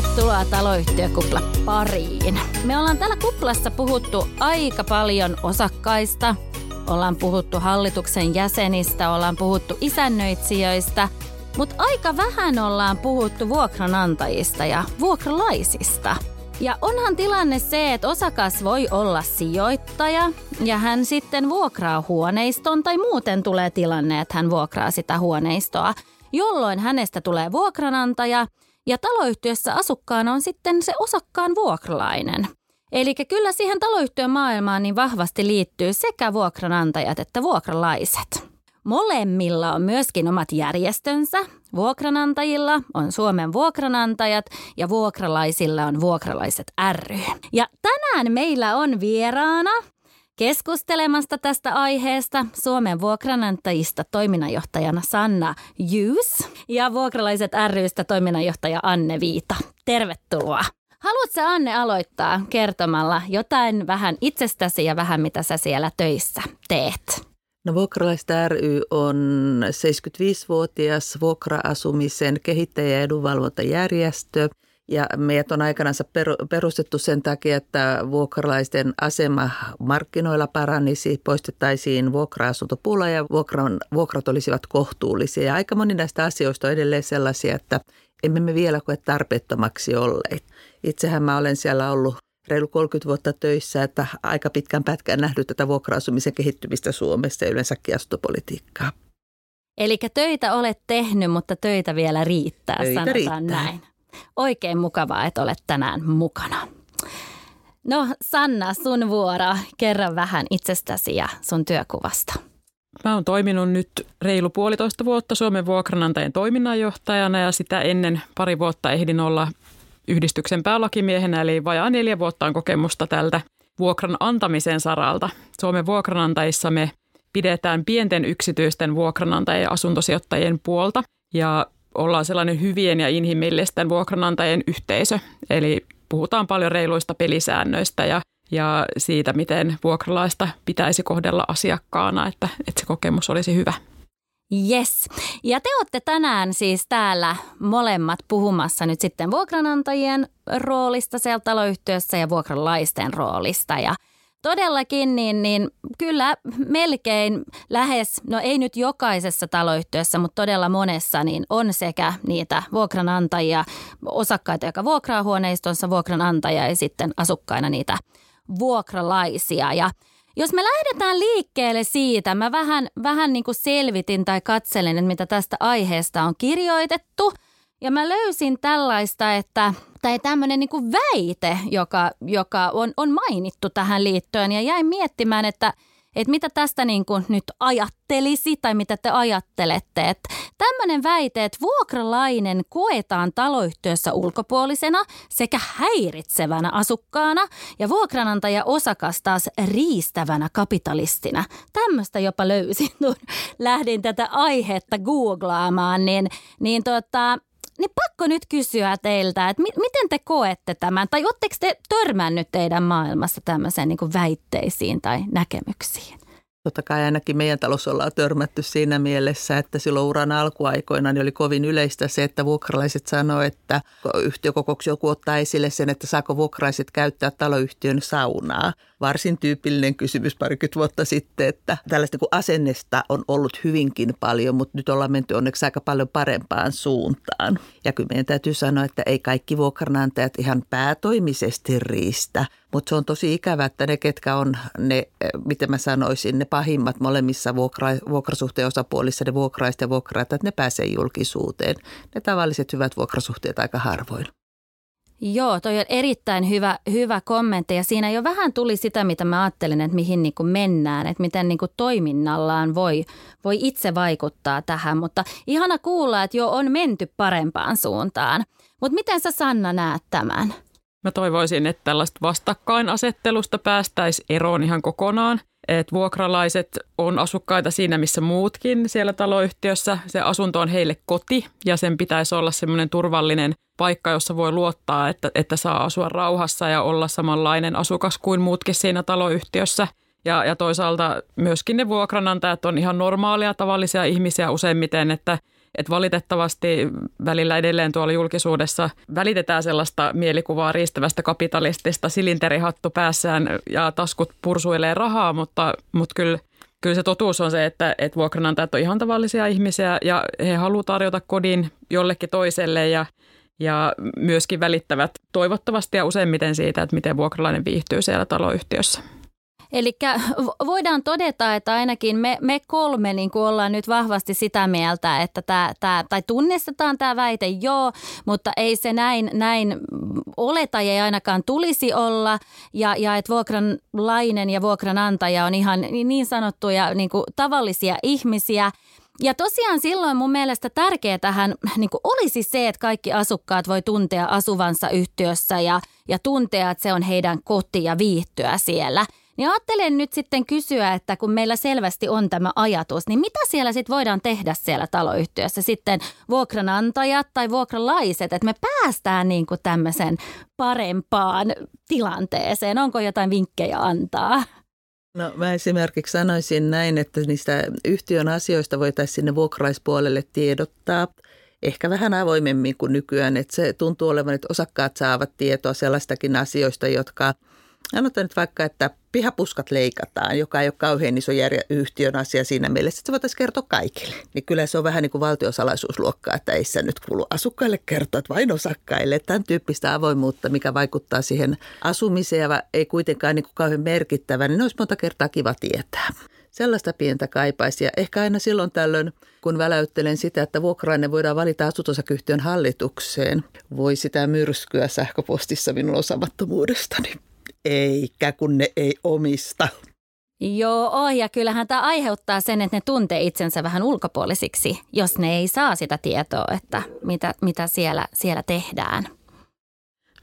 Tervetuloa taloyhtiökupla pariin. Me ollaan täällä kuplassa puhuttu aika paljon osakkaista, ollaan puhuttu hallituksen jäsenistä, ollaan puhuttu isännöitsijöistä, mutta aika vähän ollaan puhuttu vuokranantajista ja vuokralaisista. Ja onhan tilanne se, että osakas voi olla sijoittaja ja hän sitten vuokraa huoneiston tai muuten tulee tilanne, että hän vuokraa sitä huoneistoa, jolloin hänestä tulee vuokranantaja – ja taloyhtiössä asukkaana on sitten se osakkaan vuokralainen. Eli kyllä siihen taloyhtiön maailmaan niin vahvasti liittyy sekä vuokranantajat että vuokralaiset. Molemmilla on myöskin omat järjestönsä. Vuokranantajilla on Suomen vuokranantajat ja vuokralaisilla on vuokralaiset ry. Ja tänään meillä on vieraana keskustelemasta tästä aiheesta Suomen vuokranantajista toiminnanjohtajana Sanna Jyys ja vuokralaiset rystä toiminnanjohtaja Anne Viita. Tervetuloa. Haluatko Anne aloittaa kertomalla jotain vähän itsestäsi ja vähän mitä sä siellä töissä teet? No Vuokralaiset ry on 75-vuotias vuokra-asumisen kehittäjä- ja edunvalvontajärjestö – ja meidät on aikanaan perustettu sen takia, että vuokralaisten asema markkinoilla paranisi, poistettaisiin vuokra-asuntopula ja vuokran, vuokrat olisivat kohtuullisia. Ja aika moni näistä asioista on edelleen sellaisia, että emme me vielä koe tarpeettomaksi olleet. Itsehän mä olen siellä ollut reilu 30 vuotta töissä, että aika pitkän pätkän nähnyt tätä vuokra-asumisen kehittymistä Suomessa ja yleensäkin asuntopolitiikkaa. Eli töitä olet tehnyt, mutta töitä vielä riittää, töitä sanotaan riittää. näin. Oikein mukavaa, että olet tänään mukana. No Sanna, sun vuoro. Kerro vähän itsestäsi ja sun työkuvasta. Mä oon toiminut nyt reilu puolitoista vuotta Suomen vuokranantajien toiminnanjohtajana ja sitä ennen pari vuotta ehdin olla yhdistyksen päälakimiehenä, eli vajaa neljä vuotta on kokemusta tältä vuokran antamisen saralta. Suomen vuokranantajissa me pidetään pienten yksityisten vuokranantajien ja asuntosijoittajien puolta ja ollaan sellainen hyvien ja inhimillisten vuokranantajien yhteisö. Eli puhutaan paljon reiluista pelisäännöistä ja, ja siitä, miten vuokralaista pitäisi kohdella asiakkaana, että, että se kokemus olisi hyvä. Yes. Ja te olette tänään siis täällä molemmat puhumassa nyt sitten vuokranantajien roolista siellä taloyhtiössä ja vuokralaisten roolista. Ja Todellakin, niin, niin kyllä melkein lähes, no ei nyt jokaisessa taloyhtiössä, mutta todella monessa, niin on sekä niitä vuokranantajia, osakkaita, jotka vuokraa huoneistonsa, vuokranantajia ja sitten asukkaina niitä vuokralaisia. Ja jos me lähdetään liikkeelle siitä, mä vähän, vähän niin kuin selvitin tai katselen, että mitä tästä aiheesta on kirjoitettu – ja mä löysin tällaista, että tai tämmöinen niin kuin väite, joka, joka on, on mainittu tähän liittyen ja jäin miettimään, että, että mitä tästä niin kuin nyt ajattelisi tai mitä te ajattelette. Että tämmöinen väite, että vuokralainen koetaan taloyhtiössä ulkopuolisena sekä häiritsevänä asukkaana ja vuokranantaja osakas taas riistävänä kapitalistina. Tämmöistä jopa löysin, kun lähdin tätä aihetta googlaamaan, niin, niin tota, niin pakko nyt kysyä teiltä, että mi- miten te koette tämän? Tai oletteko te törmännyt teidän maailmassa tämmöiseen niin väitteisiin tai näkemyksiin? Totta kai ainakin meidän talossa ollaan törmätty siinä mielessä, että silloin uran alkuaikoina niin oli kovin yleistä se, että vuokralaiset sanoivat, että yhtiökokouksi joku ottaa esille sen, että saako vuokralaiset käyttää taloyhtiön saunaa. Varsin tyypillinen kysymys parikymmentä vuotta sitten, että tällaista kuin asennesta on ollut hyvinkin paljon, mutta nyt ollaan menty onneksi aika paljon parempaan suuntaan. Ja kyllä meidän täytyy sanoa, että ei kaikki vuokranantajat ihan päätoimisesti riistä – mutta se on tosi ikävä, että ne, ketkä on ne, eh, miten mä sanoisin, ne pahimmat molemmissa vuokra, vuokrasuhteen osapuolissa, ne vuokraiset ja vuokraat, että ne pääsee julkisuuteen. Ne tavalliset hyvät vuokrasuhteet aika harvoin. Joo, toi on erittäin hyvä, hyvä kommentti ja siinä jo vähän tuli sitä, mitä mä ajattelin, että mihin niin kuin mennään, että miten niin kuin toiminnallaan voi, voi itse vaikuttaa tähän, mutta ihana kuulla, että jo on menty parempaan suuntaan. Mutta miten sä Sanna näet tämän? Mä toivoisin, että tällaista vastakkainasettelusta päästäisiin eroon ihan kokonaan. Että vuokralaiset on asukkaita siinä, missä muutkin siellä taloyhtiössä. Se asunto on heille koti ja sen pitäisi olla semmoinen turvallinen paikka, jossa voi luottaa, että, että saa asua rauhassa ja olla samanlainen asukas kuin muutkin siinä taloyhtiössä. Ja, ja toisaalta myöskin ne vuokranantajat on ihan normaalia tavallisia ihmisiä useimmiten, että että valitettavasti välillä edelleen tuolla julkisuudessa välitetään sellaista mielikuvaa riistävästä kapitalistista silinterihattu päässään ja taskut pursuilee rahaa, mutta, mutta kyllä kyllä se totuus on se, että, että vuokranantajat on ihan tavallisia ihmisiä ja he haluavat tarjota kodin jollekin toiselle ja, ja myöskin välittävät toivottavasti ja useimmiten siitä, että miten vuokralainen viihtyy siellä taloyhtiössä. Eli voidaan todeta, että ainakin me, me kolme niin kuin ollaan nyt vahvasti sitä mieltä, että tämä, tämä, tai tunnistetaan tämä väite, joo, mutta ei se näin, näin ole tai ei ainakaan tulisi olla. Ja, ja että vuokranlainen ja vuokranantaja on ihan niin sanottuja niin kuin tavallisia ihmisiä – ja tosiaan silloin mun mielestä tärkeää tähän niin olisi se, että kaikki asukkaat voi tuntea asuvansa yhtiössä ja, ja tuntea, että se on heidän koti ja viihtyä siellä – niin ajattelen nyt sitten kysyä, että kun meillä selvästi on tämä ajatus, niin mitä siellä sitten voidaan tehdä siellä taloyhtiössä sitten vuokranantajat tai vuokralaiset, että me päästään niin kuin tämmöiseen parempaan tilanteeseen. Onko jotain vinkkejä antaa? No mä esimerkiksi sanoisin näin, että niistä yhtiön asioista voitaisiin sinne vuokraispuolelle tiedottaa ehkä vähän avoimemmin kuin nykyään. Että se tuntuu olevan, että osakkaat saavat tietoa sellaistakin asioista, jotka – Sanotaan nyt vaikka, että pihapuskat leikataan, joka ei ole kauhean iso järjä, yhtiön asia siinä mielessä, että se voitaisiin kertoa kaikille. Niin kyllä se on vähän niin kuin valtiosalaisuusluokkaa, että ei se nyt kuulu asukkaille kertoa, että vain osakkaille. Tämän tyyppistä avoimuutta, mikä vaikuttaa siihen asumiseen ja ei kuitenkaan niin kuin kauhean merkittävä, niin olisi monta kertaa kiva tietää. Sellaista pientä kaipaisi ja ehkä aina silloin tällöin, kun väläyttelen sitä, että vuokrainen voidaan valita asuntosakeyhtiön hallitukseen, voi sitä myrskyä sähköpostissa minun osamattomuudestani eikä kun ne ei omista. Joo, ja kyllähän tämä aiheuttaa sen, että ne tuntee itsensä vähän ulkopuolisiksi, jos ne ei saa sitä tietoa, että mitä, mitä siellä, siellä tehdään.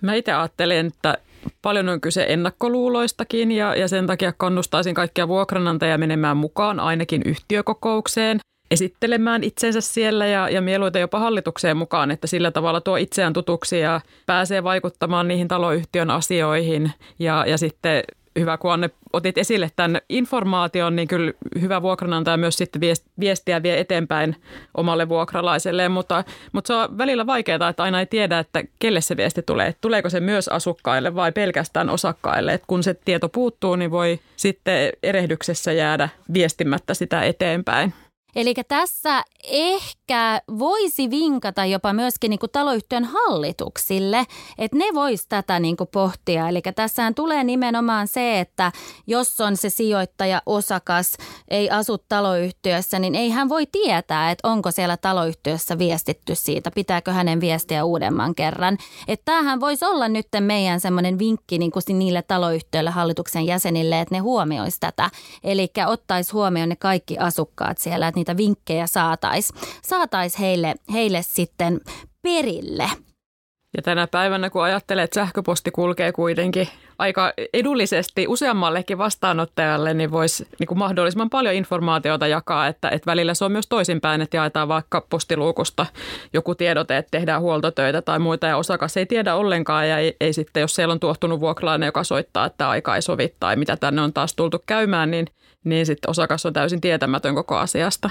Mä itse ajattelen, että paljon on kyse ennakkoluuloistakin ja, ja sen takia kannustaisin kaikkia vuokranantajia menemään mukaan ainakin yhtiökokoukseen – esittelemään itsensä siellä ja, ja mieluiten jopa hallitukseen mukaan, että sillä tavalla tuo itseään tutuksi ja pääsee vaikuttamaan niihin taloyhtiön asioihin ja, ja sitten hyvä, kun Anne otit esille tämän informaation, niin kyllä hyvä vuokranantaja myös sitten viestiä vie eteenpäin omalle vuokralaiselleen, mutta, mutta se on välillä vaikeaa, että aina ei tiedä, että kelle se viesti tulee. Tuleeko se myös asukkaille vai pelkästään osakkaille. että kun se tieto puuttuu, niin voi sitten erehdyksessä jäädä viestimättä sitä eteenpäin. Eli tässä ehkä voisi vinkata jopa myöskin niin kuin taloyhtiön hallituksille, että ne vois tätä niin kuin pohtia. Eli tässähän tulee nimenomaan se, että jos on se sijoittaja osakas, ei asu taloyhtiössä, niin ei hän voi tietää, että onko siellä taloyhtiössä viestitty siitä, pitääkö hänen viestiä uudemman kerran. Että tämähän voisi olla nyt meidän semmoinen vinkki niin kuin niille taloyhtiöille, hallituksen jäsenille, että ne huomioisi tätä. Eli ottaisi huomioon ne kaikki asukkaat siellä, että niitä vinkkejä saataisiin saatais heille, heille sitten perille. Ja tänä päivänä, kun ajattelee, että sähköposti kulkee kuitenkin aika edullisesti useammallekin vastaanottajalle, niin voisi niin kuin mahdollisimman paljon informaatiota jakaa, että, että välillä se on myös toisinpäin, että jaetaan vaikka postiluukusta joku tiedote, että tehdään huoltotöitä tai muita, ja osakas ei tiedä ollenkaan, ja ei, ei sitten, jos siellä on tuottunut vuokralainen, joka soittaa, että aika ei sovi tai mitä tänne on taas tultu käymään, niin, niin sitten osakas on täysin tietämätön koko asiasta.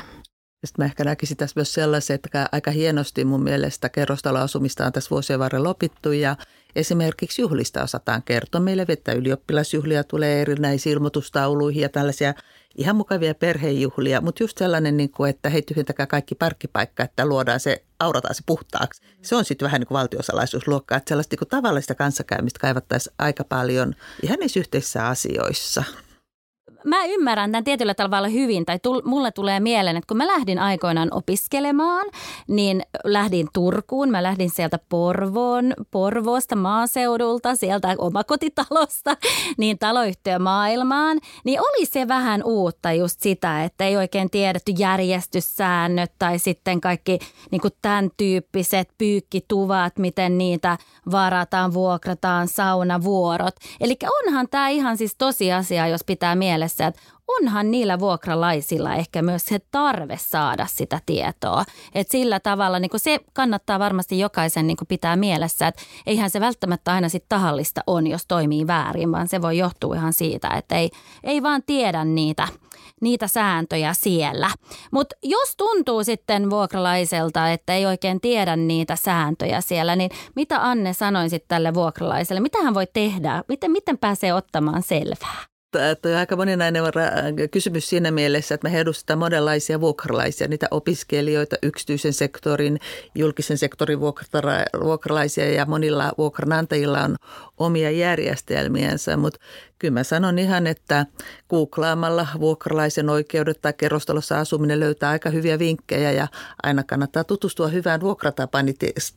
Sitten mä ehkä näkisin tässä myös sellaisen, että aika hienosti mun mielestä kerrostaloasumista on tässä vuosien varrella opittu ja esimerkiksi juhlista osataan kertoa. Meille vettä ylioppilasjuhlia tulee erinäisiin ilmoitustauluihin ja tällaisia ihan mukavia perhejuhlia, mutta just sellainen, niin kuin, että hei tyhjentäkää kaikki parkkipaikka, että luodaan se, aurataan se puhtaaksi. Se on sitten vähän niin kuin valtiosalaisuusluokkaa, että sellaista niin kuin tavallista kanssakäymistä kaivattaisiin aika paljon ihan niissä yhteisissä asioissa mä ymmärrän tämän tietyllä tavalla hyvin, tai tull, mulle tulee mieleen, että kun mä lähdin aikoinaan opiskelemaan, niin lähdin Turkuun, mä lähdin sieltä Porvoon, Porvoosta maaseudulta, sieltä omakotitalosta, niin taloyhtiömaailmaan, niin oli se vähän uutta just sitä, että ei oikein tiedetty järjestyssäännöt tai sitten kaikki niin kuin tämän tyyppiset pyykkituvat, miten niitä varataan, vuokrataan, saunavuorot. Eli onhan tämä ihan siis tosiasia, jos pitää mielessä mielessä, että onhan niillä vuokralaisilla ehkä myös se tarve saada sitä tietoa. Että sillä tavalla niin se kannattaa varmasti jokaisen niin pitää mielessä, että eihän se välttämättä aina sit tahallista on, jos toimii väärin, vaan se voi johtua ihan siitä, että ei, ei vaan tiedä niitä, niitä sääntöjä siellä. Mutta jos tuntuu sitten vuokralaiselta, että ei oikein tiedä niitä sääntöjä siellä, niin mitä Anne sanoisit tälle vuokralaiselle? Mitä hän voi tehdä? Miten, miten pääsee ottamaan selvää? On aika moninainen kysymys siinä mielessä, että me edustetaan monenlaisia vuokralaisia, niitä opiskelijoita, yksityisen sektorin, julkisen sektorin vuokralaisia ja monilla vuokranantajilla on omia järjestelmiänsä, mutta kyllä mä sanon ihan, että googlaamalla vuokralaisen oikeudet tai kerrostalossa asuminen löytää aika hyviä vinkkejä ja aina kannattaa tutustua hyvään vuokratapaan, niin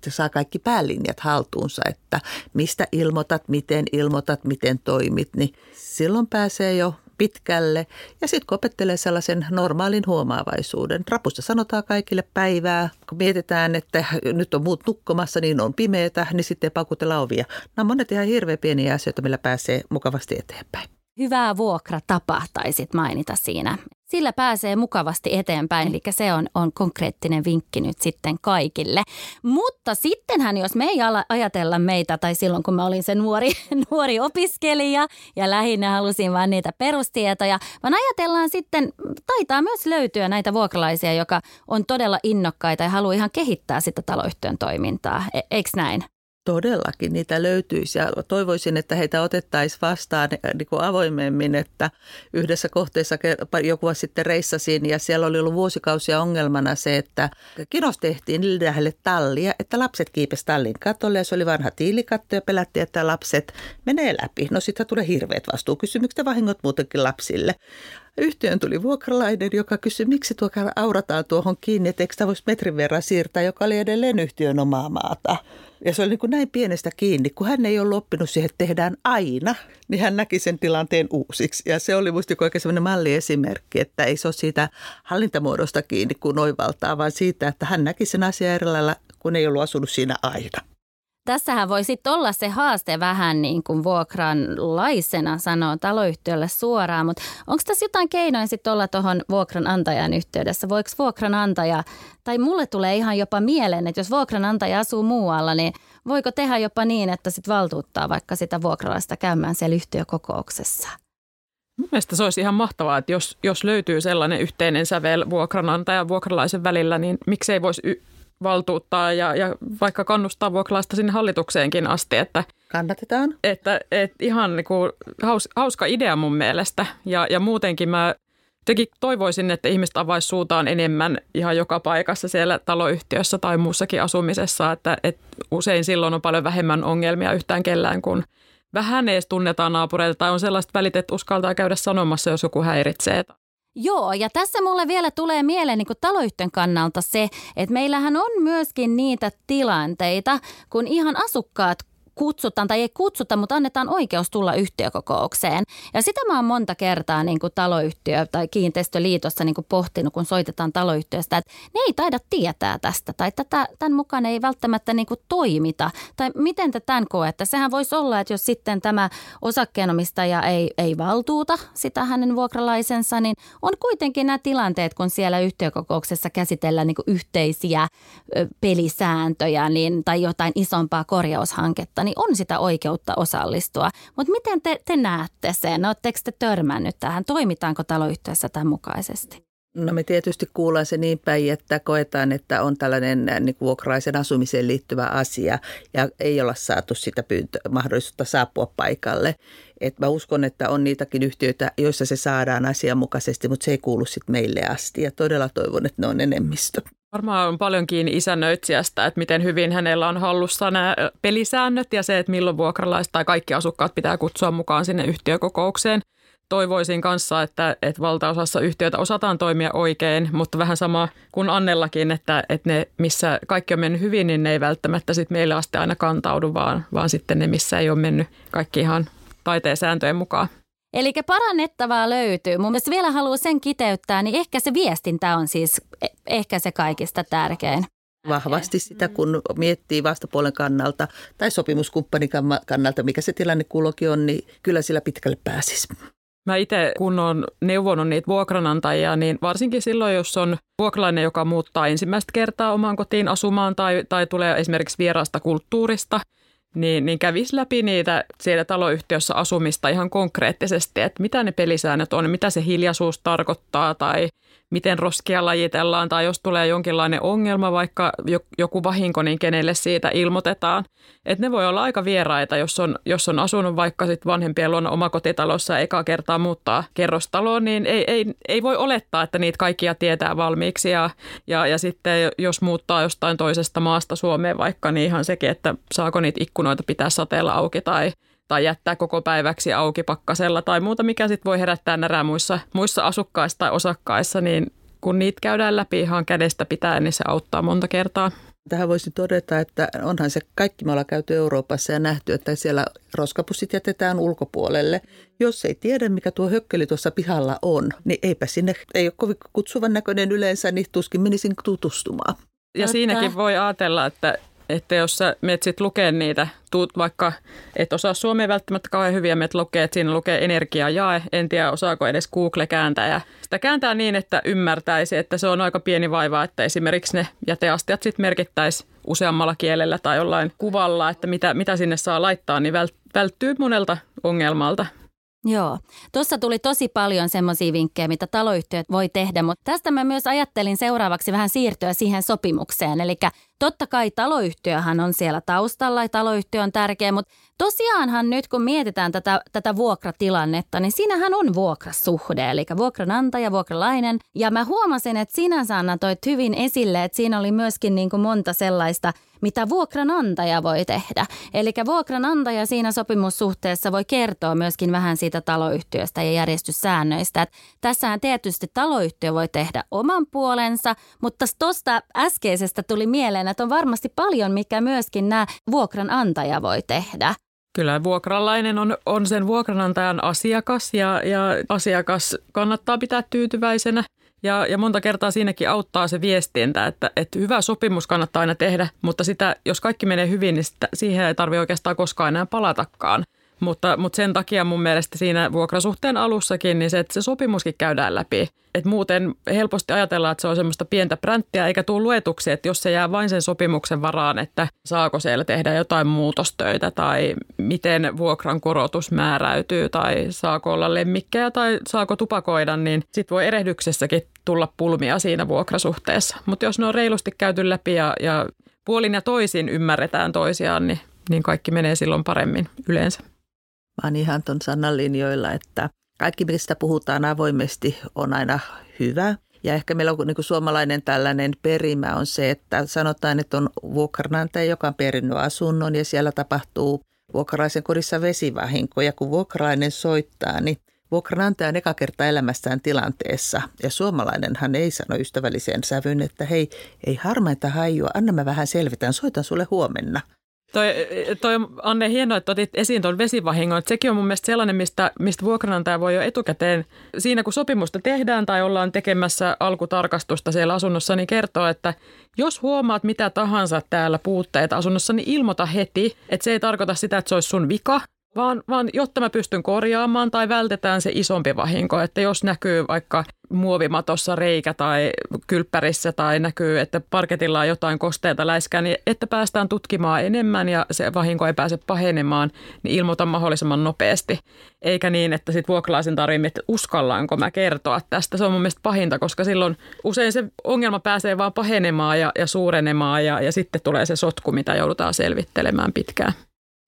saa kaikki päälinjat haltuunsa, että mistä ilmoitat, miten ilmoitat, miten toimit, niin silloin pääsee jo pitkälle. Ja sitten kun opettelee sellaisen normaalin huomaavaisuuden. Rapusta sanotaan kaikille päivää. Kun mietitään, että nyt on muut nukkumassa, niin on pimeätä, niin sitten pakutella ovia. Nämä on monet ihan hirveän pieniä asioita, millä pääsee mukavasti eteenpäin. Hyvää vuokratapa taisit mainita siinä sillä pääsee mukavasti eteenpäin. Eli se on, on konkreettinen vinkki nyt sitten kaikille. Mutta sittenhän, jos me ei ajatella meitä, tai silloin kun mä olin se nuori, nuori opiskelija ja lähinnä halusin vain niitä perustietoja, vaan ajatellaan sitten, taitaa myös löytyä näitä vuokralaisia, joka on todella innokkaita ja haluaa ihan kehittää sitä taloyhtiön toimintaa. E- eikö näin? Todellakin niitä löytyisi ja toivoisin, että heitä otettaisiin vastaan eh, niin kuin avoimemmin, että yhdessä kohteessa joku vuosi sitten reissasin ja siellä oli ollut vuosikausia ongelmana se, että kinos tehtiin lähelle tallia, että lapset kiipesi tallin katolle ja se oli vanha tiilikatto ja pelättiin, että lapset menee läpi. No sitten tulee hirveät vastuukysymykset ja vahingot muutenkin lapsille. Yhtiön tuli vuokralainen, joka kysyi, miksi tuo aurataan tuohon kiinni, että eikö sitä voisi metrin verran siirtää, joka oli edelleen yhtiön omaa maata. Ja se oli niin kuin näin pienestä kiinni, kun hän ei ollut oppinut siihen, että tehdään aina, niin hän näki sen tilanteen uusiksi. Ja se oli musta oikein sellainen malliesimerkki, että ei se ole siitä hallintamuodosta kiinni kuin oivaltaa, vaan siitä, että hän näki sen asian eri lailla, kun ei ollut asunut siinä aina. Tässähän voi sitten olla se haaste vähän niin kuin vuokranlaisena sanoo taloyhtiölle suoraan, mutta onko tässä jotain keinoja sitten olla tuohon vuokranantajan yhteydessä? Voiko vuokranantaja, tai mulle tulee ihan jopa mieleen, että jos vuokranantaja asuu muualla, niin voiko tehdä jopa niin, että sitten valtuuttaa vaikka sitä vuokralaista käymään siellä yhtiökokouksessa? Mun mielestä se olisi ihan mahtavaa, että jos, jos löytyy sellainen yhteinen sävel vuokranantajan ja vuokralaisen välillä, niin miksei voisi y- valtuuttaa ja, ja vaikka kannustaa vuokralaista sinne hallitukseenkin asti. Että, Kannatetaan. Että, että ihan niin kuin haus, hauska idea mun mielestä ja, ja muutenkin mä Tekin toivoisin, että ihmiset avaisi suutaan enemmän ihan joka paikassa siellä taloyhtiössä tai muussakin asumisessa, että, että usein silloin on paljon vähemmän ongelmia yhtään kellään, kun vähän edes tunnetaan naapureilta tai on sellaista välit, että uskaltaa käydä sanomassa, jos joku häiritsee. Joo, ja tässä mulle vielä tulee mieleen niin taloyhtiön kannalta se, että meillähän on myöskin niitä tilanteita, kun ihan asukkaat kutsutaan tai ei kutsuta, mutta annetaan oikeus tulla yhtiökokoukseen. Ja sitä mä oon monta kertaa niin kuin taloyhtiö tai kiinteistöliitossa niin kuin pohtinut, kun soitetaan taloyhtiöstä, että ne ei taida tietää tästä tai tätä, tämän mukaan ei välttämättä niin kuin toimita. Tai miten te tämän koette? Sehän voisi olla, että jos sitten tämä osakkeenomistaja ei, ei valtuuta sitä hänen vuokralaisensa, niin on kuitenkin nämä tilanteet, kun siellä yhtiökokouksessa käsitellään niin kuin yhteisiä pelisääntöjä niin, tai jotain isompaa korjaushanketta, niin on sitä oikeutta osallistua. Mutta miten te, te näette sen? Oletteko te törmännyt tähän? Toimitaanko taloyhtiössä tämän mukaisesti? No me tietysti kuullaan se niin päin, että koetaan, että on tällainen äh, niin vuokraisen asumiseen liittyvä asia ja ei olla saatu sitä pyyntö, mahdollisuutta saapua paikalle. Et mä uskon, että on niitäkin yhtiöitä, joissa se saadaan asianmukaisesti, mutta se ei kuulu sitten meille asti ja todella toivon, että ne on enemmistö. Varmaan on paljon kiinni isännöitsijästä, että miten hyvin hänellä on hallussa nämä pelisäännöt ja se, että milloin vuokralaiset tai kaikki asukkaat pitää kutsua mukaan sinne yhtiökokoukseen. Toivoisin kanssa, että, että valtaosassa yhtiöitä osataan toimia oikein, mutta vähän sama kuin Annellakin, että, että ne, missä kaikki on mennyt hyvin, niin ne ei välttämättä sit meille asti aina kantaudu, vaan, vaan sitten ne, missä ei ole mennyt kaikki ihan taiteen sääntöjen mukaan. Eli parannettavaa löytyy. Mun mielestä vielä haluaa sen kiteyttää, niin ehkä se viestintä on siis e- ehkä se kaikista tärkein. Vahvasti sitä, kun miettii vastapuolen kannalta tai sopimuskumppanin kannalta, mikä se tilanne kullokin on, niin kyllä sillä pitkälle pääsisi. Mä itse, kun on neuvonut niitä vuokranantajia, niin varsinkin silloin, jos on vuokralainen, joka muuttaa ensimmäistä kertaa omaan kotiin asumaan tai, tai tulee esimerkiksi vieraasta kulttuurista – niin, niin kävisi läpi niitä siellä taloyhtiössä asumista ihan konkreettisesti, että mitä ne pelisäännöt on, mitä se hiljaisuus tarkoittaa tai miten roskia lajitellaan tai jos tulee jonkinlainen ongelma, vaikka joku vahinko, niin kenelle siitä ilmoitetaan. Että ne voi olla aika vieraita, jos on, jos on asunut vaikka sit vanhempien luona omakotitalossa ja eka kertaa muuttaa kerrostaloon, niin ei, ei, ei voi olettaa, että niitä kaikkia tietää valmiiksi. Ja, ja, ja sitten jos muuttaa jostain toisesta maasta Suomeen vaikka, niin ihan sekin, että saako niitä ikkunoita pitää sateella auki tai tai jättää koko päiväksi auki pakkasella tai muuta, mikä sitten voi herättää närää muissa, muissa asukkaissa tai osakkaissa, niin kun niitä käydään läpi ihan kädestä pitää, niin se auttaa monta kertaa. Tähän voisi todeta, että onhan se kaikki me ollaan käyty Euroopassa ja nähty, että siellä roskapussit jätetään ulkopuolelle. Jos ei tiedä, mikä tuo hökkeli tuossa pihalla on, niin eipä sinne, ei ole kovin kutsuvan näköinen yleensä, niin tuskin menisin tutustumaan. Ja siinäkin voi ajatella, että että jos sä menet sit lukee niitä, tuut vaikka, et osaa suomea välttämättä kauhean hyviä, menet lukee, että siinä lukee energiajae, en tiedä osaako edes Google kääntää. Ja sitä kääntää niin, että ymmärtäisi, että se on aika pieni vaiva, että esimerkiksi ne jäteastiat sitten merkittäisi useammalla kielellä tai jollain kuvalla, että mitä, mitä sinne saa laittaa, niin välttyy monelta ongelmalta. Joo, tuossa tuli tosi paljon semmoisia vinkkejä, mitä taloyhtiöt voi tehdä, mutta tästä mä myös ajattelin seuraavaksi vähän siirtyä siihen sopimukseen. Eli totta kai taloyhtiöhän on siellä taustalla ja taloyhtiö on tärkeä, mutta tosiaanhan nyt kun mietitään tätä, tätä vuokratilannetta, niin siinähän on vuokrasuhde, eli vuokranantaja, vuokralainen. Ja mä huomasin, että sinänsä annoit hyvin esille, että siinä oli myöskin niin kuin monta sellaista – mitä vuokranantaja voi tehdä. Eli vuokranantaja siinä sopimussuhteessa voi kertoa myöskin vähän siitä taloyhtiöstä ja järjestyssäännöistä. Että tässähän tietysti taloyhtiö voi tehdä oman puolensa, mutta tuosta äskeisestä tuli mieleen, että on varmasti paljon, mikä myöskin nämä vuokranantaja voi tehdä. Kyllä vuokralainen on, on sen vuokranantajan asiakas ja, ja asiakas kannattaa pitää tyytyväisenä. Ja, ja monta kertaa siinäkin auttaa se viestintä, että, että hyvä sopimus kannattaa aina tehdä, mutta sitä, jos kaikki menee hyvin, niin sitä, siihen ei tarvitse oikeastaan koskaan enää palatakaan. Mutta, mutta sen takia mun mielestä siinä vuokrasuhteen alussakin, niin se, että se sopimuskin käydään läpi. Et muuten helposti ajatellaan, että se on semmoista pientä pränttiä, eikä tule luetuksi, että jos se jää vain sen sopimuksen varaan, että saako siellä tehdä jotain muutostöitä tai miten vuokran korotus määräytyy tai saako olla lemmikkejä tai saako tupakoida, niin sitten voi erehdyksessäkin tulla pulmia siinä vuokrasuhteessa. Mutta jos ne on reilusti käyty läpi ja, ja puolin ja toisin ymmärretään toisiaan, niin, niin kaikki menee silloin paremmin yleensä. Oon ihan ton Sannan linjoilla, että kaikki, mistä puhutaan avoimesti, on aina hyvä. Ja ehkä meillä on niin kuin suomalainen tällainen perimä on se, että sanotaan, että on vuokranantaja, joka on perinnyt asunnon ja siellä tapahtuu vuokralaisen kodissa vesivahinko. Ja kun vuokralainen soittaa, niin vuokranantaja on eka kertaa elämässään tilanteessa. Ja suomalainenhan ei sano ystävälliseen sävyyn, että hei, ei harmaita hajua, anna mä vähän selvitään, soitan sulle huomenna – Toi, toi Anne hienoa, että otit esiin tuon vesivahingon. Sekin on mun mielestä sellainen, mistä, mistä vuokranantaja voi jo etukäteen, siinä kun sopimusta tehdään tai ollaan tekemässä alkutarkastusta siellä asunnossa, niin kertoa, että jos huomaat mitä tahansa täällä puutteita asunnossa, niin ilmoita heti. Että se ei tarkoita sitä, että se olisi sun vika, vaan, vaan jotta mä pystyn korjaamaan tai vältetään se isompi vahinko. Että jos näkyy vaikka muovimatossa reikä tai kylppärissä tai näkyy, että parketilla on jotain kosteita läiskää, niin että päästään tutkimaan enemmän ja se vahinko ei pääse pahenemaan, niin ilmoita mahdollisimman nopeasti. Eikä niin, että sitten vuokralaisen tarvitsee, että uskallaanko mä kertoa tästä. Se on mun mielestä pahinta, koska silloin usein se ongelma pääsee vaan pahenemaan ja, ja suurenemaan ja, ja sitten tulee se sotku, mitä joudutaan selvittelemään pitkään.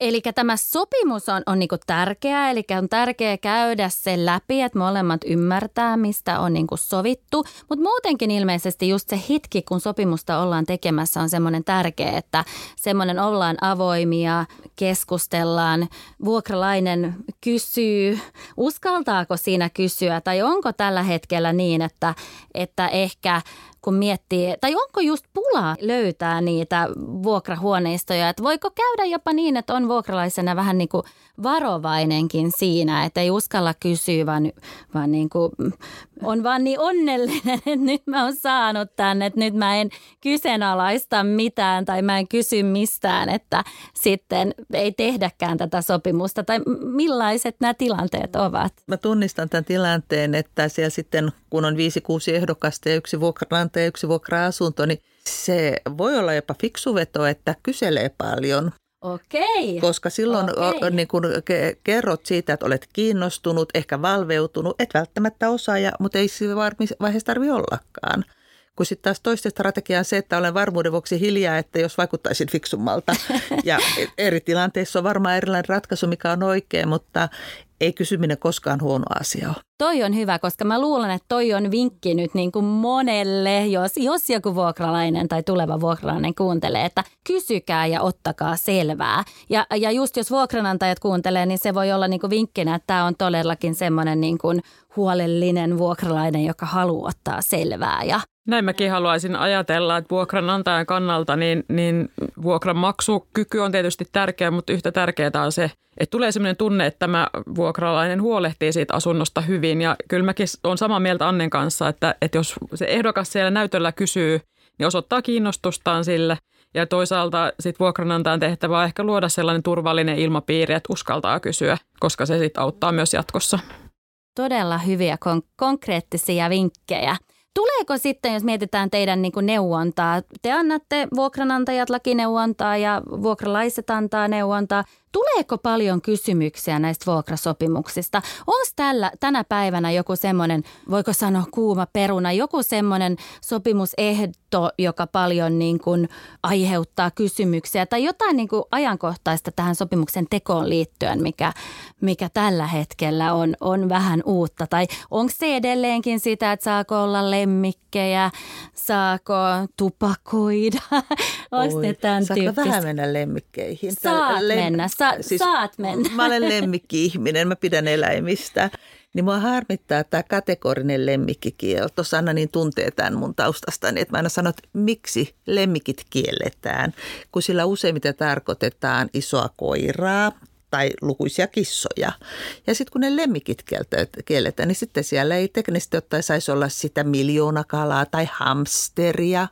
Eli tämä sopimus on, on niinku tärkeä, eli on tärkeää käydä sen läpi, että molemmat ymmärtää, mistä on niinku sovittu. Mutta muutenkin ilmeisesti just se hitki, kun sopimusta ollaan tekemässä, on semmoinen tärkeä, että semmoinen ollaan avoimia, keskustellaan, vuokralainen kysyy, uskaltaako siinä kysyä tai onko tällä hetkellä niin, että, että ehkä – kun miettii, tai onko just pula löytää niitä vuokrahuoneistoja, että voiko käydä jopa niin, että on vuokralaisena vähän niin kuin varovainenkin siinä, että ei uskalla kysyä, vaan, vaan niin kuin on vaan niin onnellinen, että nyt mä oon saanut tänne, että nyt mä en kyseenalaista mitään tai mä en kysy mistään, että sitten ei tehdäkään tätä sopimusta tai millaiset nämä tilanteet ovat? Mä tunnistan tämän tilanteen, että siellä sitten kun on viisi, kuusi ehdokasta ja yksi vuokranantaja ja yksi vuokra-asunto, niin se voi olla jopa fiksu veto, että kyselee paljon Okei. Koska silloin Okei. niin kun ke- kerrot siitä, että olet kiinnostunut, ehkä valveutunut, et välttämättä osaaja, mutta ei siinä vaiheessa tarvitse ollakaan. Kun sitten taas toisten strategia on se, että olen varmuuden vuoksi hiljaa, että jos vaikuttaisin fiksummalta. Ja eri tilanteissa on varmaan erilainen ratkaisu, mikä on oikein, mutta ei kysyminen koskaan huono asia ole. Toi on hyvä, koska mä luulen, että toi on vinkki nyt niin kuin monelle, jos, jos joku vuokralainen tai tuleva vuokralainen kuuntelee, että kysykää ja ottakaa selvää. Ja, ja just jos vuokranantajat kuuntelee, niin se voi olla niin kuin vinkkinä, että tämä on todellakin semmoinen niin kuin huolellinen vuokralainen, joka haluaa ottaa selvää. Ja Näin mäkin haluaisin ajatella, että vuokranantajan kannalta niin, niin vuokran maksukyky on tietysti tärkeä, mutta yhtä tärkeää on se, että tulee sellainen tunne, että tämä vuokralainen huolehtii siitä asunnosta hyvin. Ja kyllä mäkin olen samaa mieltä Annen kanssa, että, että jos se ehdokas siellä näytöllä kysyy, niin osoittaa kiinnostustaan sille. Ja toisaalta sit vuokranantajan tehtävä on ehkä luoda sellainen turvallinen ilmapiiri, että uskaltaa kysyä, koska se sitten auttaa myös jatkossa. todella hyviä kon- konkreettisia vinkkejä. Tuleeko sitten, jos mietitään teidän niin kuin neuvontaa, te annatte vuokranantajat lakineuvontaa ja vuokralaiset antaa neuvontaa. Tuleeko paljon kysymyksiä näistä vuokrasopimuksista? Onko tällä, tänä päivänä joku semmoinen, voiko sanoa kuuma peruna, joku semmoinen sopimusehto, joka paljon niin kuin aiheuttaa kysymyksiä tai jotain niin kuin ajankohtaista tähän sopimuksen tekoon liittyen, mikä, mikä tällä hetkellä on, on vähän uutta? Tai onko se edelleenkin sitä, että saako olla lemmikkejä, saako tupakoida? Onko ne tämän Saatko vähän mennä lemmikkeihin? Saat Tää mennä, sa- saat mennä. Mä olen lemmikki-ihminen, mä pidän eläimistä. Niin mua harmittaa tämä kategorinen lemmikkikielto. Sanna niin tuntee tämän mun taustastani, että mä aina sanon, että miksi lemmikit kielletään, kun sillä useimmiten tarkoitetaan isoa koiraa tai lukuisia kissoja. Ja sitten kun ne lemmikit kielletään, niin sitten siellä ei teknisesti ottaen saisi olla sitä miljoonakalaa tai hamsteria.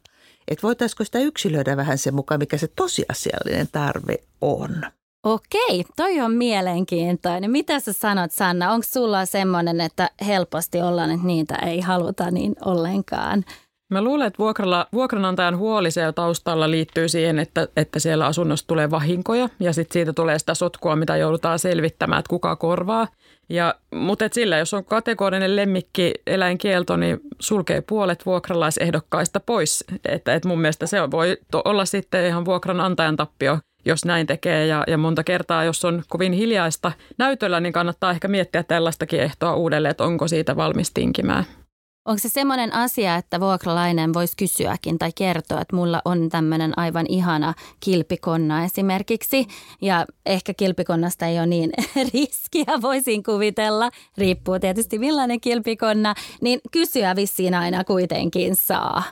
Että voitaisiko sitä yksilöidä vähän sen mukaan, mikä se tosiasiallinen tarve on. Okei, toi on mielenkiintoinen. Mitä sä sanot Sanna? Onko sulla semmoinen, että helposti ollaan, että niitä ei haluta niin ollenkaan? Mä luulen, että vuokralla, vuokranantajan huoli siellä taustalla liittyy siihen, että, että siellä asunnossa tulee vahinkoja ja sitten siitä tulee sitä sotkua, mitä joudutaan selvittämään, että kuka korvaa. Ja, mutta et sillä, jos on kategorinen lemmikki eläinkielto, niin sulkee puolet vuokralaisehdokkaista pois. Että et mun mielestä se voi olla sitten ihan vuokranantajan tappio, jos näin tekee. Ja, ja monta kertaa, jos on kovin hiljaista näytöllä, niin kannattaa ehkä miettiä tällaistakin ehtoa uudelleen, että onko siitä valmis tinkimään. Onko se semmoinen asia, että vuokralainen voisi kysyäkin tai kertoa, että mulla on tämmöinen aivan ihana kilpikonna esimerkiksi. Ja ehkä kilpikonnasta ei ole niin riskiä, voisin kuvitella. Riippuu tietysti millainen kilpikonna. Niin kysyä vissiin aina kuitenkin saa.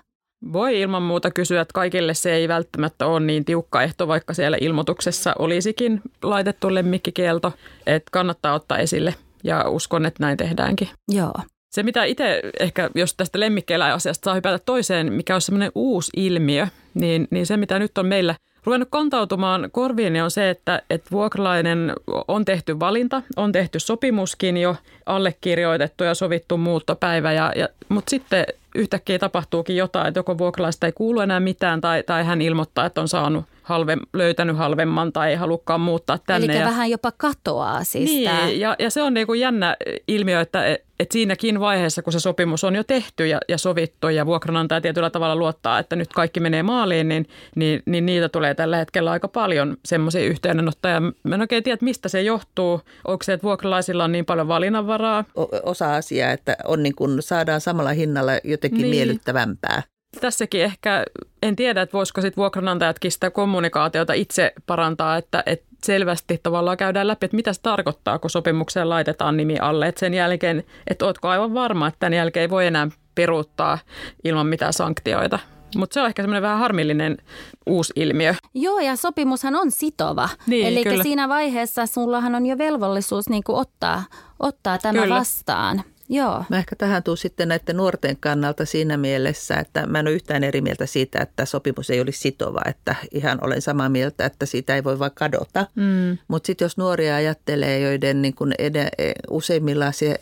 Voi ilman muuta kysyä, että kaikille se ei välttämättä ole niin tiukka ehto, vaikka siellä ilmoituksessa olisikin laitettu lemmikkikielto, että kannattaa ottaa esille ja uskon, että näin tehdäänkin. Joo. Se, mitä itse ehkä, jos tästä lemmikkieläinasiasta saa hypätä toiseen, mikä on semmoinen uusi ilmiö, niin, niin se, mitä nyt on meillä ruvennut kantautumaan korviin, niin on se, että, että vuokralainen on tehty valinta, on tehty sopimuskin jo, allekirjoitettu ja sovittu muuttopäivä, ja, ja, mutta sitten yhtäkkiä tapahtuukin jotain, että joko vuokralaista ei kuulu enää mitään tai, tai hän ilmoittaa, että on saanut halve, löytänyt halvemman tai ei halukkaan muuttaa tänne. Eli ja, vähän jopa katoaa siis niin, tämä. ja, ja se on niin kuin jännä ilmiö, että et siinäkin vaiheessa, kun se sopimus on jo tehty ja, ja sovittu ja vuokranantaja tietyllä tavalla luottaa, että nyt kaikki menee maaliin, niin, niin, niin niitä tulee tällä hetkellä aika paljon semmoisia yhteydenottoja. Mä en oikein tiedä, mistä se johtuu. Onko se, että vuokralaisilla on niin paljon valinnanvaraa? O- osa asiaa, että on niin kuin saadaan samalla hinnalla jotenkin Niin. niin. miellyttävämpää. Tässäkin ehkä, en tiedä, että voisiko sitten vuokranantajatkin sitä kommunikaatiota itse parantaa, että, että selvästi tavallaan käydään läpi, että mitä se tarkoittaa, kun sopimukseen laitetaan nimi alle. Että sen jälkeen, että ootko aivan varma, että tämän jälkeen ei voi enää peruuttaa ilman mitään sanktioita. Mutta se on ehkä semmoinen vähän harmillinen uusi ilmiö. Joo, ja sopimushan on sitova. Niin, Eli kyllä. siinä vaiheessa sullahan on jo velvollisuus niin ottaa, ottaa tämä Kyllä. vastaan. Joo. Mä ehkä tähän tuun sitten näiden nuorten kannalta siinä mielessä, että mä en ole yhtään eri mieltä siitä, että sopimus ei olisi sitova. Että ihan olen samaa mieltä, että siitä ei voi vaan kadota. Mm. Mutta sitten jos nuoria ajattelee, joiden niin kun ed- e, useimmillaan se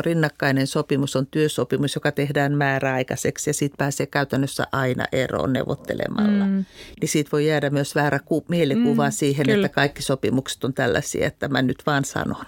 rinnakkainen sopimus on työsopimus, joka tehdään määräaikaiseksi ja siitä pääsee käytännössä aina eroon neuvottelemalla. Mm. Niin siitä voi jäädä myös väärä ku- mielikuva mm, siihen, kyllä. että kaikki sopimukset on tällaisia, että mä nyt vaan sanon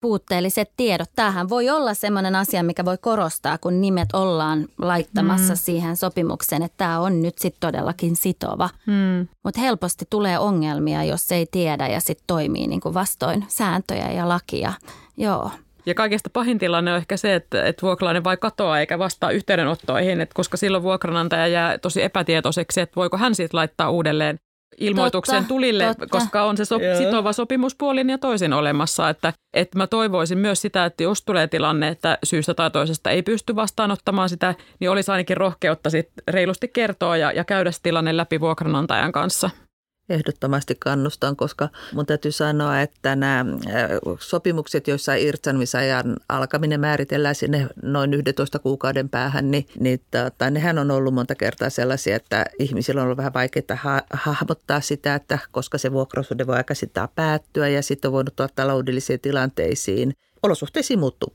puutteelliset tiedot. Tämähän voi olla sellainen asia, mikä voi korostaa, kun nimet ollaan laittamassa mm. siihen sopimukseen, että tämä on nyt sitten todellakin sitova. Mm. Mutta helposti tulee ongelmia, jos ei tiedä ja sitten toimii niin kuin vastoin sääntöjä ja lakia. Joo. Ja kaikista pahin tilanne on ehkä se, että, että vuokralainen vai katoaa eikä vastaa yhteydenottoihin, että koska silloin vuokranantaja jää tosi epätietoiseksi, että voiko hän sitten laittaa uudelleen ilmoituksen totta, tulille, totta. koska on se so, sitova sopimus puolin ja toisin olemassa. Että, että mä toivoisin myös sitä, että jos tulee tilanne, että syystä tai toisesta ei pysty vastaanottamaan sitä, niin olisi ainakin rohkeutta sit reilusti kertoa ja, ja käydä se tilanne läpi vuokranantajan kanssa. Ehdottomasti kannustan, koska mun täytyy sanoa, että nämä sopimukset, joissa irtisanomisajan alkaminen määritellään sinne noin 11 kuukauden päähän, niin, niin tota, nehän on ollut monta kertaa sellaisia, että ihmisillä on ollut vähän vaikeaa ha- hahmottaa sitä, että koska se vuokrasuhde voi aika päättyä ja sitten on voinut tuoda taloudellisiin tilanteisiin olosuhteisiin muuttu,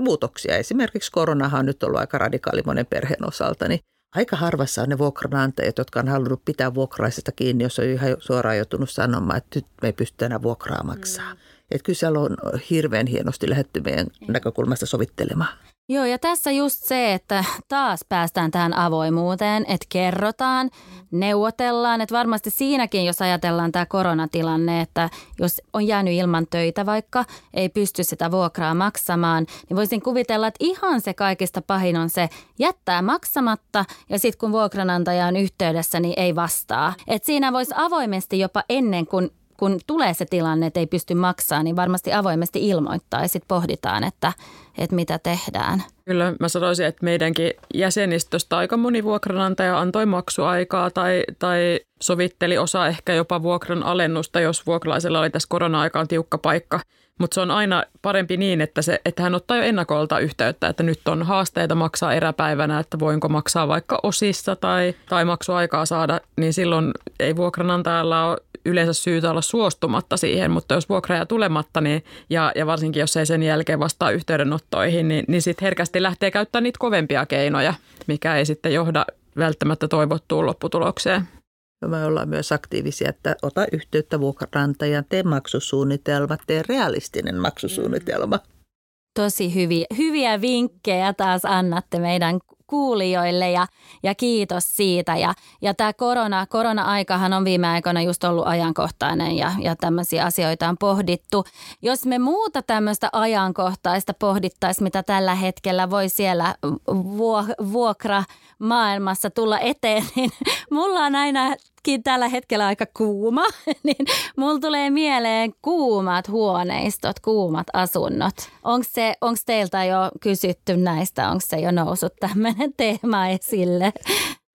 muutoksia. Esimerkiksi koronahan on nyt ollut aika radikaali monen perheen osalta, niin Aika harvassa on ne vuokranantajat, jotka on halunnut pitää vuokraisesta kiinni, jos on ihan suoraan joutunut sanomaan, että nyt me ei pysty enää vuokraa maksaa. Mm. Että kyllä siellä on hirveän hienosti lähetty meidän näkökulmasta sovittelemaan. Joo, ja tässä just se, että taas päästään tähän avoimuuteen, että kerrotaan, neuvotellaan. Että varmasti siinäkin, jos ajatellaan tämä koronatilanne, että jos on jäänyt ilman töitä vaikka, ei pysty sitä vuokraa maksamaan, niin voisin kuvitella, että ihan se kaikista pahin on se jättää maksamatta ja sitten kun vuokranantaja on yhteydessä, niin ei vastaa. Että siinä voisi avoimesti jopa ennen kuin kun tulee se tilanne, että ei pysty maksamaan, niin varmasti avoimesti ilmoittaa ja sitten pohditaan, että, että mitä tehdään. Kyllä mä sanoisin, että meidänkin jäsenistöstä aika moni vuokranantaja antoi maksuaikaa tai, tai sovitteli osa ehkä jopa vuokran alennusta, jos vuokralaisella oli tässä korona-aikaan tiukka paikka. Mutta se on aina parempi niin, että, se, että hän ottaa jo ennakolta yhteyttä, että nyt on haasteita maksaa eräpäivänä, että voinko maksaa vaikka osissa tai, tai maksuaikaa saada, niin silloin ei vuokranantajalla ole yleensä syytä olla suostumatta siihen, mutta jos vuokraja tulematta niin, ja, ja varsinkin jos ei sen jälkeen vastaa yhteydenottoihin, niin, niin sitten herkästi lähtee käyttämään niitä kovempia keinoja, mikä ei sitten johda välttämättä toivottuun lopputulokseen. Me ollaan myös aktiivisia, että ota yhteyttä vuokranantajan, tee maksusuunnitelma, tee realistinen maksusuunnitelma. Tosi hyviä, hyviä vinkkejä taas annatte meidän kuulijoille ja, ja kiitos siitä. Ja, ja tämä korona, korona-aikahan on viime aikoina just ollut ajankohtainen ja, ja tämmöisiä asioita on pohdittu. Jos me muuta tämmöistä ajankohtaista pohdittaisiin, mitä tällä hetkellä voi siellä vuokra maailmassa tulla eteen, niin mulla on aina tällä hetkellä aika kuuma, niin mulla tulee mieleen kuumat huoneistot, kuumat asunnot. Onko se, onko teiltä jo kysytty näistä, onko se jo noussut tämmöinen teema esille?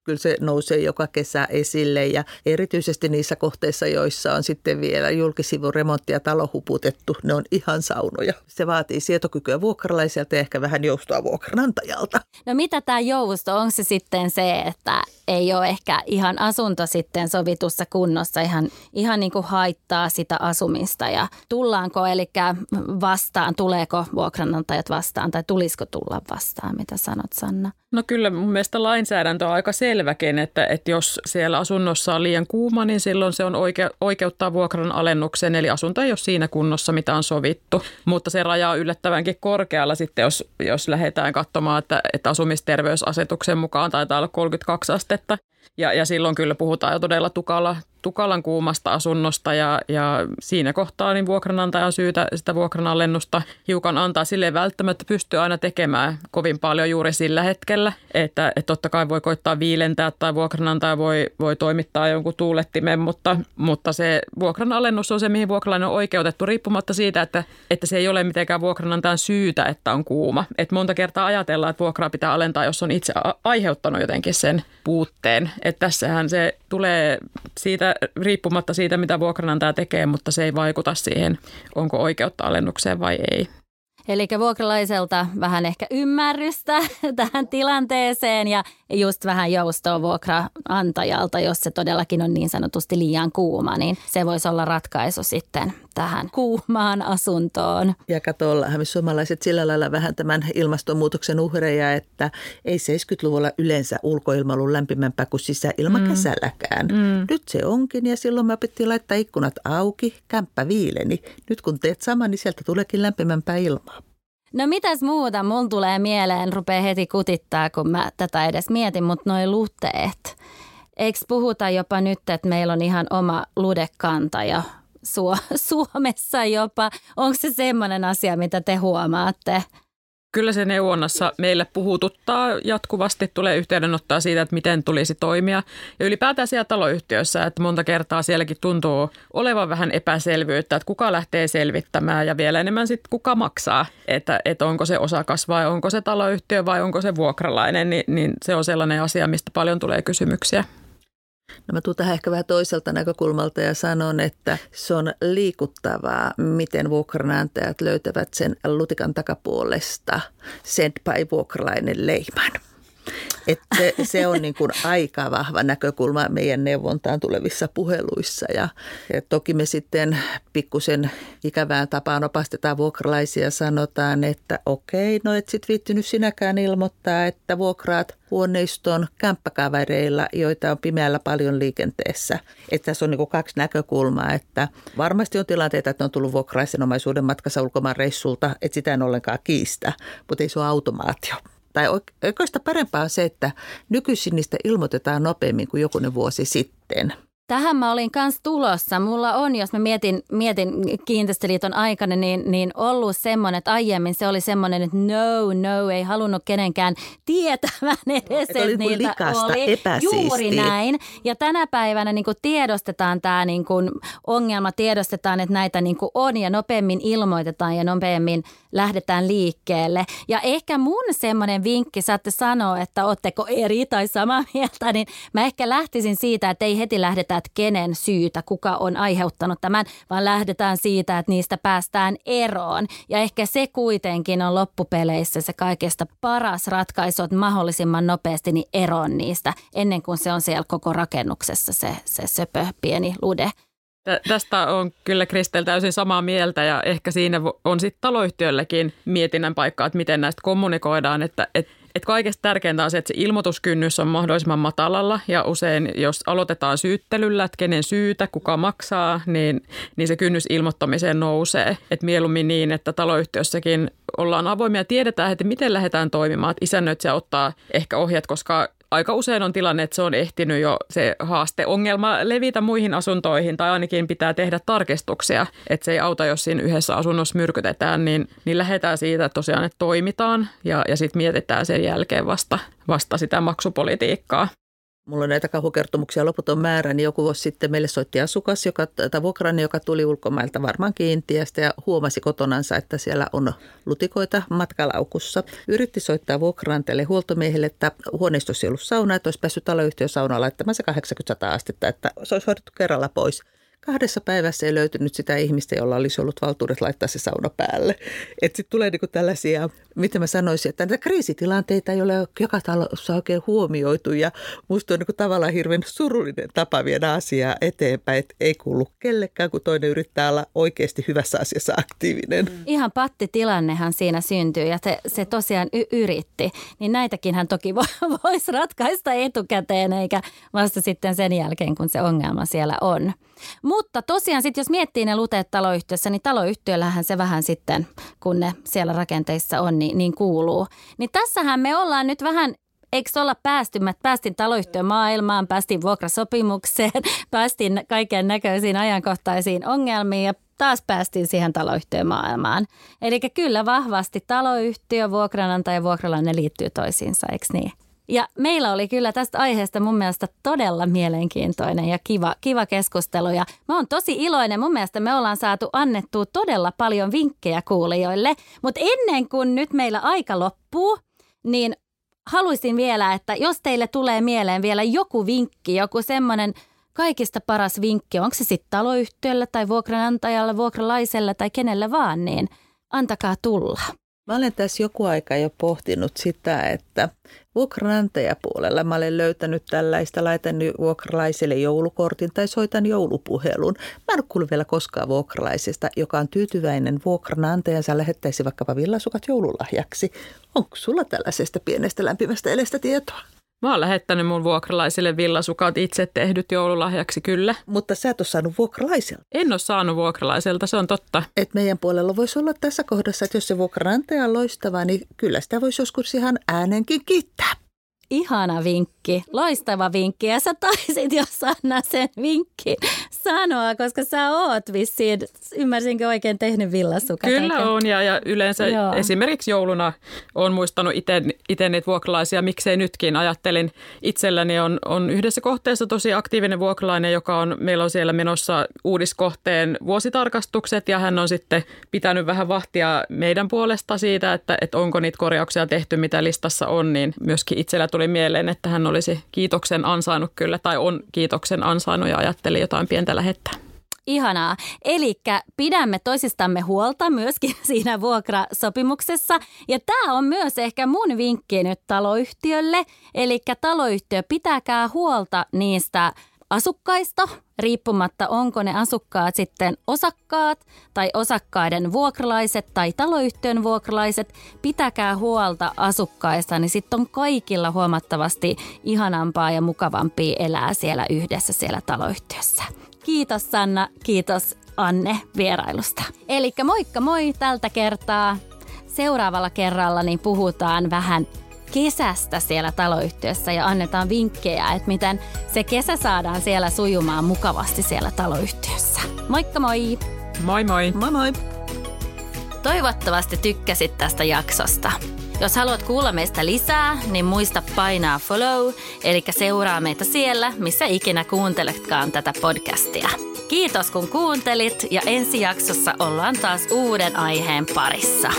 Kyllä se nousee joka kesä esille ja erityisesti niissä kohteissa, joissa on sitten vielä julkisivun remontti ja talo huputettu, ne on ihan saunoja. Se vaatii sietokykyä vuokralaiselta ja ehkä vähän joustoa vuokranantajalta. No mitä tämä jousto, onko se sitten se, että ei ole ehkä ihan asunto sitten sovitussa kunnossa, ihan, ihan niin kuin haittaa sitä asumista ja tullaanko, eli vastaan, tuleeko vuokranantajat vastaan tai tulisiko tulla vastaan, mitä sanot Sanna? No kyllä mun mielestä lainsäädäntö on aika selväkin, että, että jos siellä asunnossa on liian kuuma, niin silloin se on oike, oikeuttaa vuokran alennukseen, eli asunto ei ole siinä kunnossa, mitä on sovittu. Mutta se raja on yllättävänkin korkealla sitten, jos, jos lähdetään katsomaan, että, että asumisterveysasetuksen mukaan taitaa olla 32 astetta. Ja, ja silloin kyllä puhutaan jo todella tukalla, tukalan kuumasta asunnosta ja, ja siinä kohtaa niin vuokranantaja on syytä sitä vuokranalennusta hiukan antaa. Sille välttämättä pysty aina tekemään kovin paljon juuri sillä hetkellä, että, että totta kai voi koittaa viilentää tai vuokranantaja voi, voi toimittaa jonkun tuulettimen, mutta, mutta se vuokranalennus on se, mihin vuokralainen on oikeutettu riippumatta siitä, että, että se ei ole mitenkään vuokranantajan syytä, että on kuuma. Et monta kertaa ajatellaan, että vuokraa pitää alentaa, jos on itse aiheuttanut jotenkin sen puutteen. Että tässähän se tulee siitä riippumatta siitä, mitä vuokranantaja tekee, mutta se ei vaikuta siihen, onko oikeutta alennukseen vai ei. Eli vuokralaiselta vähän ehkä ymmärrystä tähän tilanteeseen ja just vähän joustoa vuokraantajalta, jos se todellakin on niin sanotusti liian kuuma, niin se voisi olla ratkaisu sitten tähän kuumaan asuntoon. Ja kato, ollaanhan me suomalaiset sillä lailla vähän tämän ilmastonmuutoksen uhreja, että ei 70-luvulla yleensä ulkoilma ollut lämpimämpää kuin sisäilma mm. kesälläkään. Mm. Nyt se onkin ja silloin me opittiin laittaa ikkunat auki, kämppä viileni. Nyt kun teet saman, niin sieltä tuleekin lämpimämpää ilmaa. No mitäs muuta mun tulee mieleen, rupeaa heti kutittaa, kun mä tätä edes mietin, mutta noi luteet. Eikö puhuta jopa nyt, että meillä on ihan oma ludekanta ja Suomessa jopa? Onko se semmoinen asia, mitä te huomaatte? Kyllä se neuvonnassa meille puhututtaa jatkuvasti, tulee yhteydenottoa siitä, että miten tulisi toimia. Ja ylipäätään siellä taloyhtiössä, että monta kertaa sielläkin tuntuu olevan vähän epäselvyyttä, että kuka lähtee selvittämään ja vielä enemmän sitten kuka maksaa. Että, että onko se osakas vai onko se taloyhtiö vai onko se vuokralainen, niin, niin se on sellainen asia, mistä paljon tulee kysymyksiä. No mä tuun tähän ehkä vähän toiselta näkökulmalta ja sanon, että se on liikuttavaa, miten vuokranantajat löytävät sen lutikan takapuolesta sen vuokralainen leiman. Että se, on niin kuin aika vahva näkökulma meidän neuvontaan tulevissa puheluissa. Ja, ja toki me sitten pikkusen ikävään tapaan opastetaan vuokralaisia sanotaan, että okei, no et sit viittynyt sinäkään ilmoittaa, että vuokraat huoneiston kämppäkavereilla, joita on pimeällä paljon liikenteessä. Että tässä on niin kuin kaksi näkökulmaa, että varmasti on tilanteita, että on tullut vuokraisen omaisuuden matkassa ulkomaan reissulta, että sitä en ollenkaan kiistä, mutta ei se ole automaatio tai oikeastaan parempaa on se, että nykyisin niistä ilmoitetaan nopeammin kuin jokunen vuosi sitten – Tähän mä olin kanssa tulossa. Mulla on, jos mä mietin, mietin kiinteistöliiton aikana, niin, niin ollut semmoinen, että aiemmin se oli semmoinen, että no, no, ei halunnut kenenkään tietävän edes, että niin niitä likasta, oli. Juuri näin. Ja tänä päivänä niin tiedostetaan tämä niin ongelma, tiedostetaan, että näitä niin on ja nopeammin ilmoitetaan ja nopeammin lähdetään liikkeelle. Ja ehkä mun semmoinen vinkki, saatte sanoa, että ootteko eri tai samaa mieltä, niin mä ehkä lähtisin siitä, että ei heti lähdetä että kenen syytä, kuka on aiheuttanut tämän, vaan lähdetään siitä, että niistä päästään eroon. Ja ehkä se kuitenkin on loppupeleissä se kaikesta paras ratkaisu, että mahdollisimman nopeasti niin eroon niistä, ennen kuin se on siellä koko rakennuksessa se, se söpö pieni lude. Tästä on kyllä Kristel täysin samaa mieltä ja ehkä siinä on sitten taloyhtiöllekin mietinnän paikka, että miten näistä kommunikoidaan, että, että et kaikesta tärkeintä on se, että se ilmoituskynnys on mahdollisimman matalalla ja usein jos aloitetaan syyttelyllä, että kenen syytä, kuka maksaa, niin, niin se kynnys ilmoittamiseen nousee. Et mieluummin niin, että taloyhtiössäkin ollaan avoimia ja tiedetään, että miten lähdetään toimimaan. Että isännöitsijä ottaa ehkä ohjat, koska aika usein on tilanne, että se on ehtinyt jo se haaste, ongelma levitä muihin asuntoihin tai ainakin pitää tehdä tarkistuksia. Että se ei auta, jos siinä yhdessä asunnossa myrkytetään, niin, niin lähdetään siitä että tosiaan, että toimitaan ja, ja sitten mietitään sen jälkeen vasta, vasta sitä maksupolitiikkaa. Mulla on näitä kauhukertomuksia loputon määrä, niin joku vuosi sitten meille soitti asukas, joka, tai vuokrani, joka tuli ulkomailta varmaan Kiintiästä ja huomasi kotonansa, että siellä on lutikoita matkalaukussa. Yritti soittaa vuokraanteelle huoltomiehelle, että huoneistossa ei ollut sauna, että olisi päässyt taloyhtiön saunaan laittamaan se 80 astetta, että se olisi hoidettu kerralla pois. Kahdessa päivässä ei löytynyt sitä ihmistä, jolla olisi ollut valtuudet laittaa se sauna päälle. Että sitten tulee niinku tällaisia, mitä mä sanoisin, että näitä kriisitilanteita ei ole joka talossa oikein huomioitu. Ja musta on niinku tavallaan hirveän surullinen tapa viedä asiaa eteenpäin, että ei kuulu kellekään, kun toinen yrittää olla oikeasti hyvässä asiassa aktiivinen. Mm. Ihan pattitilannehan siinä syntyy ja se, se tosiaan y- yritti. Niin näitäkin hän toki vo- voisi ratkaista etukäteen, eikä vasta sitten sen jälkeen, kun se ongelma siellä on. Mutta tosiaan sitten jos miettii ne luteet taloyhtiössä, niin taloyhtiöllähän se vähän sitten, kun ne siellä rakenteissa on, niin, niin kuuluu. Niin tässähän me ollaan nyt vähän eikö olla päästy, mä päästin taloyhtiön maailmaan, päästiin vuokrasopimukseen, päästiin kaiken näköisiin ajankohtaisiin ongelmiin ja taas päästiin siihen taloyhtiön maailmaan. Eli kyllä vahvasti taloyhtiö, vuokranantaja ja vuokralainen liittyy toisiinsa, eikö niin? Ja meillä oli kyllä tästä aiheesta mun mielestä todella mielenkiintoinen ja kiva, kiva keskustelu. Ja mä oon tosi iloinen. Mun mielestä me ollaan saatu annettua todella paljon vinkkejä kuulijoille. Mutta ennen kuin nyt meillä aika loppuu, niin haluaisin vielä, että jos teille tulee mieleen vielä joku vinkki, joku semmoinen kaikista paras vinkki, onko se sitten taloyhtiölle tai vuokranantajalle, vuokralaiselle tai kenelle vaan, niin antakaa tulla. Mä olen tässä joku aika jo pohtinut sitä, että vuokranantajapuolella mä olen löytänyt tällaista, laitan vuokralaiselle joulukortin tai soitan joulupuhelun. Mä en ole vielä koskaan vuokralaisesta, joka on tyytyväinen vuokranantajansa lähettäisi vaikkapa villasukat joululahjaksi. Onko sulla tällaisesta pienestä lämpimästä elestä tietoa? Mä oon lähettänyt mun vuokralaisille villasukat itse tehdyt joululahjaksi, kyllä. Mutta sä et ole saanut vuokralaiselta. En ole saanut vuokralaiselta, se on totta. Et meidän puolella voisi olla tässä kohdassa, että jos se vuokranantaja on loistava, niin kyllä sitä voisi joskus ihan äänenkin kiittää. Ihana vinkki, loistava vinkki ja sä taisit jo Sanna sen vinkki sanoa, koska sä oot vissiin, ymmärsinkö oikein, tehnyt villasukat? Kyllä oikein? on ja, ja yleensä Joo. esimerkiksi jouluna on muistanut itse niitä vuokralaisia, miksei nytkin. Ajattelin itselläni on, on yhdessä kohteessa tosi aktiivinen vuokralainen, joka on, meillä on siellä menossa uudiskohteen vuositarkastukset ja hän on sitten pitänyt vähän vahtia meidän puolesta siitä, että, että onko niitä korjauksia tehty, mitä listassa on, niin myöskin itsellä tuli mieleen, että hän olisi kiitoksen ansainnut kyllä tai on kiitoksen ansainnut ja ajatteli jotain pientä lähettää. Ihanaa. Eli pidämme toisistamme huolta myöskin siinä vuokrasopimuksessa. Ja tämä on myös ehkä mun vinkki nyt taloyhtiölle. Eli taloyhtiö, pitäkää huolta niistä asukkaista, riippumatta onko ne asukkaat sitten osakkaat tai osakkaiden vuokralaiset tai taloyhtiön vuokralaiset, pitäkää huolta asukkaista, niin sitten on kaikilla huomattavasti ihanampaa ja mukavampaa elää siellä yhdessä siellä taloyhtiössä. Kiitos Sanna, kiitos Anne vierailusta. Eli moikka moi tältä kertaa. Seuraavalla kerralla niin puhutaan vähän kesästä siellä taloyhtiössä ja annetaan vinkkejä, että miten se kesä saadaan siellä sujumaan mukavasti siellä taloyhtiössä. Moikka moi! Moi moi! Moi moi! Toivottavasti tykkäsit tästä jaksosta. Jos haluat kuulla meistä lisää, niin muista painaa follow, eli seuraa meitä siellä, missä ikinä kuunteletkaan tätä podcastia. Kiitos kun kuuntelit ja ensi jaksossa ollaan taas uuden aiheen parissa.